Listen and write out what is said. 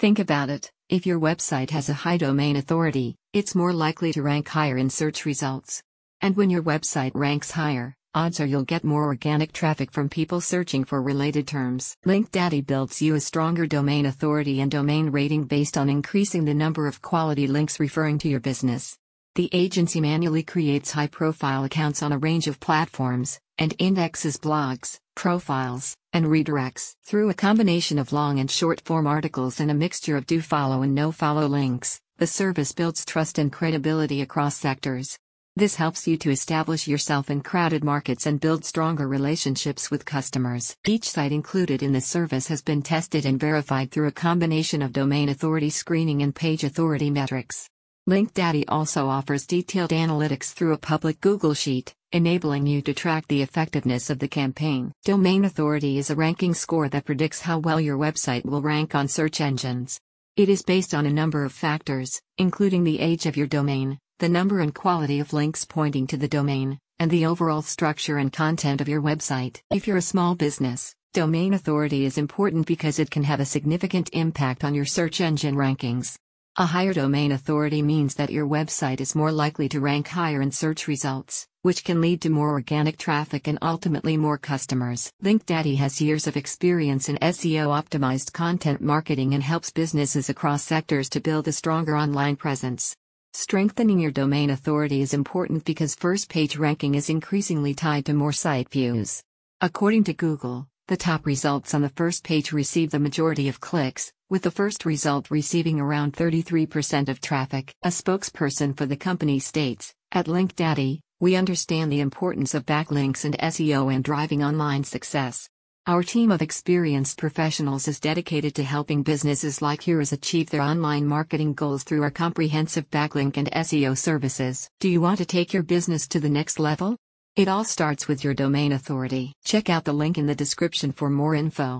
Think about it if your website has a high domain authority, it's more likely to rank higher in search results. And when your website ranks higher, odds are you'll get more organic traffic from people searching for related terms. LinkDaddy builds you a stronger domain authority and domain rating based on increasing the number of quality links referring to your business. The agency manually creates high profile accounts on a range of platforms and indexes blogs, profiles, and redirects. Through a combination of long and short form articles and a mixture of do follow and no follow links, the service builds trust and credibility across sectors. This helps you to establish yourself in crowded markets and build stronger relationships with customers. Each site included in the service has been tested and verified through a combination of domain authority screening and page authority metrics. LinkDaddy also offers detailed analytics through a public Google Sheet, enabling you to track the effectiveness of the campaign. Domain authority is a ranking score that predicts how well your website will rank on search engines. It is based on a number of factors, including the age of your domain, the number and quality of links pointing to the domain, and the overall structure and content of your website. If you're a small business, domain authority is important because it can have a significant impact on your search engine rankings. A higher domain authority means that your website is more likely to rank higher in search results, which can lead to more organic traffic and ultimately more customers. LinkDaddy has years of experience in SEO optimized content marketing and helps businesses across sectors to build a stronger online presence. Strengthening your domain authority is important because first page ranking is increasingly tied to more site views. According to Google, the top results on the first page receive the majority of clicks, with the first result receiving around 33% of traffic. A spokesperson for the company states At LinkDaddy, we understand the importance of backlinks and SEO in driving online success. Our team of experienced professionals is dedicated to helping businesses like yours achieve their online marketing goals through our comprehensive backlink and SEO services. Do you want to take your business to the next level? It all starts with your domain authority. Check out the link in the description for more info.